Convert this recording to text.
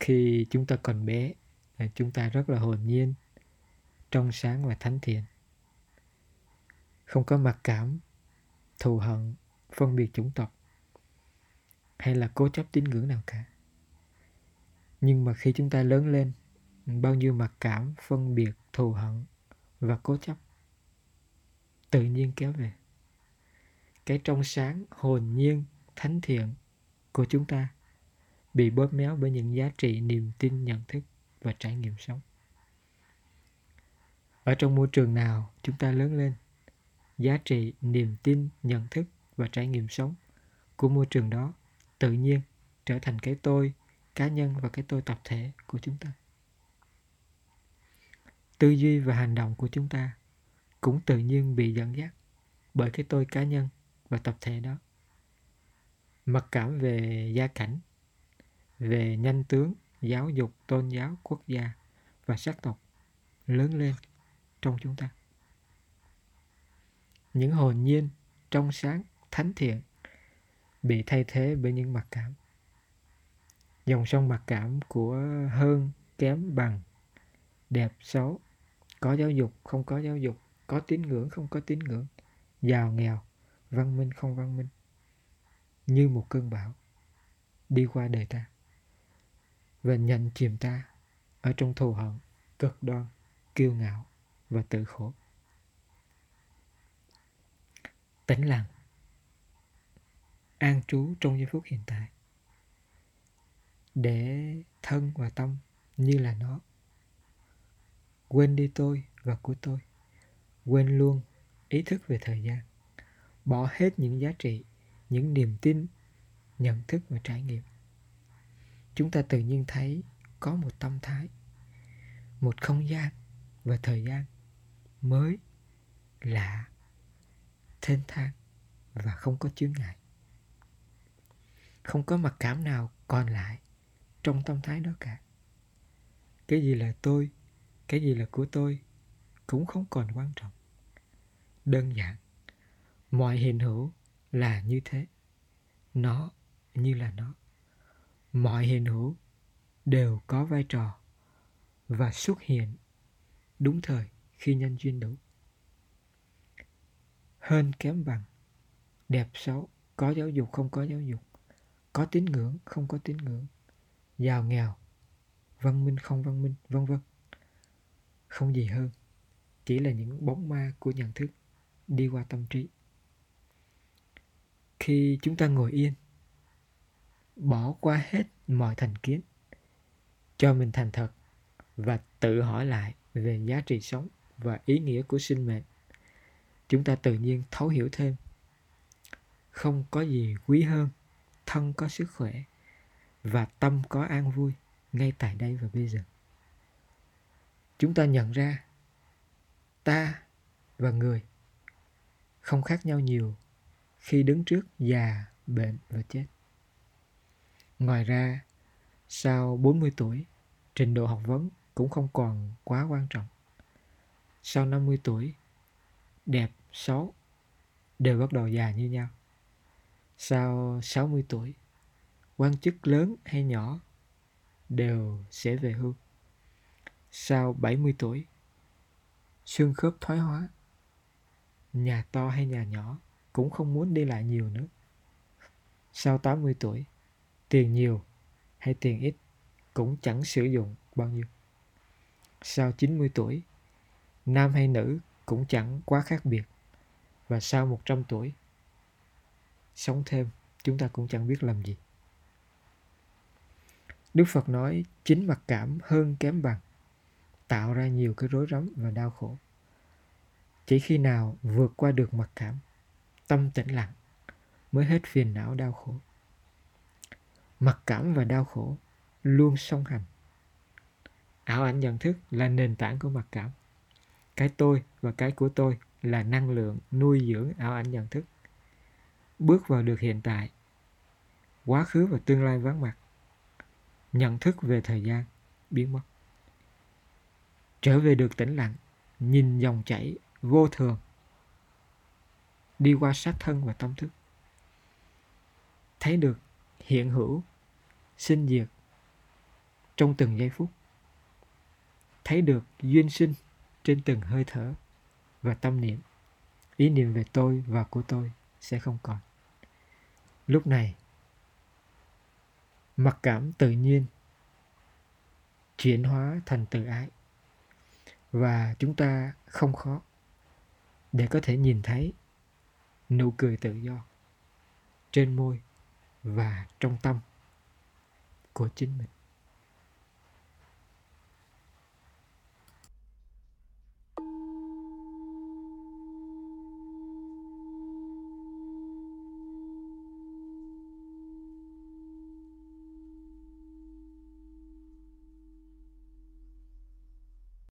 khi chúng ta còn bé chúng ta rất là hồn nhiên, trong sáng và thánh thiện. Không có mặc cảm, thù hận, phân biệt chủng tộc, hay là cố chấp tín ngưỡng nào cả. Nhưng mà khi chúng ta lớn lên, bao nhiêu mặc cảm, phân biệt, thù hận và cố chấp tự nhiên kéo về. Cái trong sáng hồn nhiên, thánh thiện của chúng ta bị bóp méo bởi những giá trị niềm tin, nhận thức và trải nghiệm sống. Ở trong môi trường nào chúng ta lớn lên, giá trị niềm tin, nhận thức và trải nghiệm sống của môi trường đó tự nhiên trở thành cái tôi, cá nhân và cái tôi tập thể của chúng ta. Tư duy và hành động của chúng ta cũng tự nhiên bị dẫn dắt bởi cái tôi cá nhân và tập thể đó. Mặc cảm về gia cảnh về nhanh tướng, giáo dục, tôn giáo, quốc gia và sắc tộc lớn lên trong chúng ta. Những hồn nhiên trong sáng, thánh thiện bị thay thế bởi những mặc cảm. Dòng sông mặc cảm của hơn kém bằng, đẹp xấu, có giáo dục, không có giáo dục, có tín ngưỡng, không có tín ngưỡng, giàu nghèo, văn minh, không văn minh, như một cơn bão đi qua đời ta và nhận chìm ta ở trong thù hận, cực đoan, kiêu ngạo và tự khổ. Tĩnh lặng, an trú trong giây phút hiện tại. Để thân và tâm như là nó. Quên đi tôi và của tôi. Quên luôn ý thức về thời gian. Bỏ hết những giá trị, những niềm tin, nhận thức và trải nghiệm chúng ta tự nhiên thấy có một tâm thái, một không gian và thời gian mới lạ thênh thang và không có chướng ngại. Không có mặc cảm nào còn lại trong tâm thái đó cả. Cái gì là tôi, cái gì là của tôi cũng không còn quan trọng. Đơn giản, mọi hiện hữu là như thế, nó như là nó mọi hiện hữu đều có vai trò và xuất hiện đúng thời khi nhân duyên đủ. Hơn kém bằng, đẹp xấu, có giáo dục không có giáo dục, có tín ngưỡng không có tín ngưỡng, giàu nghèo, văn minh không văn minh, vân vân. Không gì hơn, chỉ là những bóng ma của nhận thức đi qua tâm trí. Khi chúng ta ngồi yên bỏ qua hết mọi thành kiến cho mình thành thật và tự hỏi lại về giá trị sống và ý nghĩa của sinh mệnh. Chúng ta tự nhiên thấu hiểu thêm. Không có gì quý hơn thân có sức khỏe và tâm có an vui ngay tại đây và bây giờ. Chúng ta nhận ra ta và người không khác nhau nhiều khi đứng trước già, bệnh và chết. Ngoài ra, sau 40 tuổi, trình độ học vấn cũng không còn quá quan trọng. Sau 50 tuổi, đẹp, xấu đều bắt đầu già như nhau. Sau 60 tuổi, quan chức lớn hay nhỏ đều sẽ về hưu. Sau 70 tuổi, xương khớp thoái hóa, nhà to hay nhà nhỏ cũng không muốn đi lại nhiều nữa. Sau 80 tuổi, tiền nhiều hay tiền ít cũng chẳng sử dụng bao nhiêu. Sau 90 tuổi, nam hay nữ cũng chẳng quá khác biệt. Và sau 100 tuổi, sống thêm chúng ta cũng chẳng biết làm gì. Đức Phật nói chính mặc cảm hơn kém bằng tạo ra nhiều cái rối rắm và đau khổ. Chỉ khi nào vượt qua được mặc cảm tâm tĩnh lặng mới hết phiền não đau khổ mặc cảm và đau khổ, luôn song hành. Ảo ảnh nhận thức là nền tảng của mặc cảm. Cái tôi và cái của tôi là năng lượng nuôi dưỡng ảo ảnh nhận thức. Bước vào được hiện tại, quá khứ và tương lai vắng mặt. Nhận thức về thời gian biến mất. Trở về được tĩnh lặng, nhìn dòng chảy vô thường. Đi qua sát thân và tâm thức. Thấy được hiện hữu, sinh diệt trong từng giây phút. Thấy được duyên sinh trên từng hơi thở và tâm niệm, ý niệm về tôi và của tôi sẽ không còn. Lúc này, mặc cảm tự nhiên chuyển hóa thành tự ái. Và chúng ta không khó để có thể nhìn thấy nụ cười tự do trên môi và trong tâm của chính mình.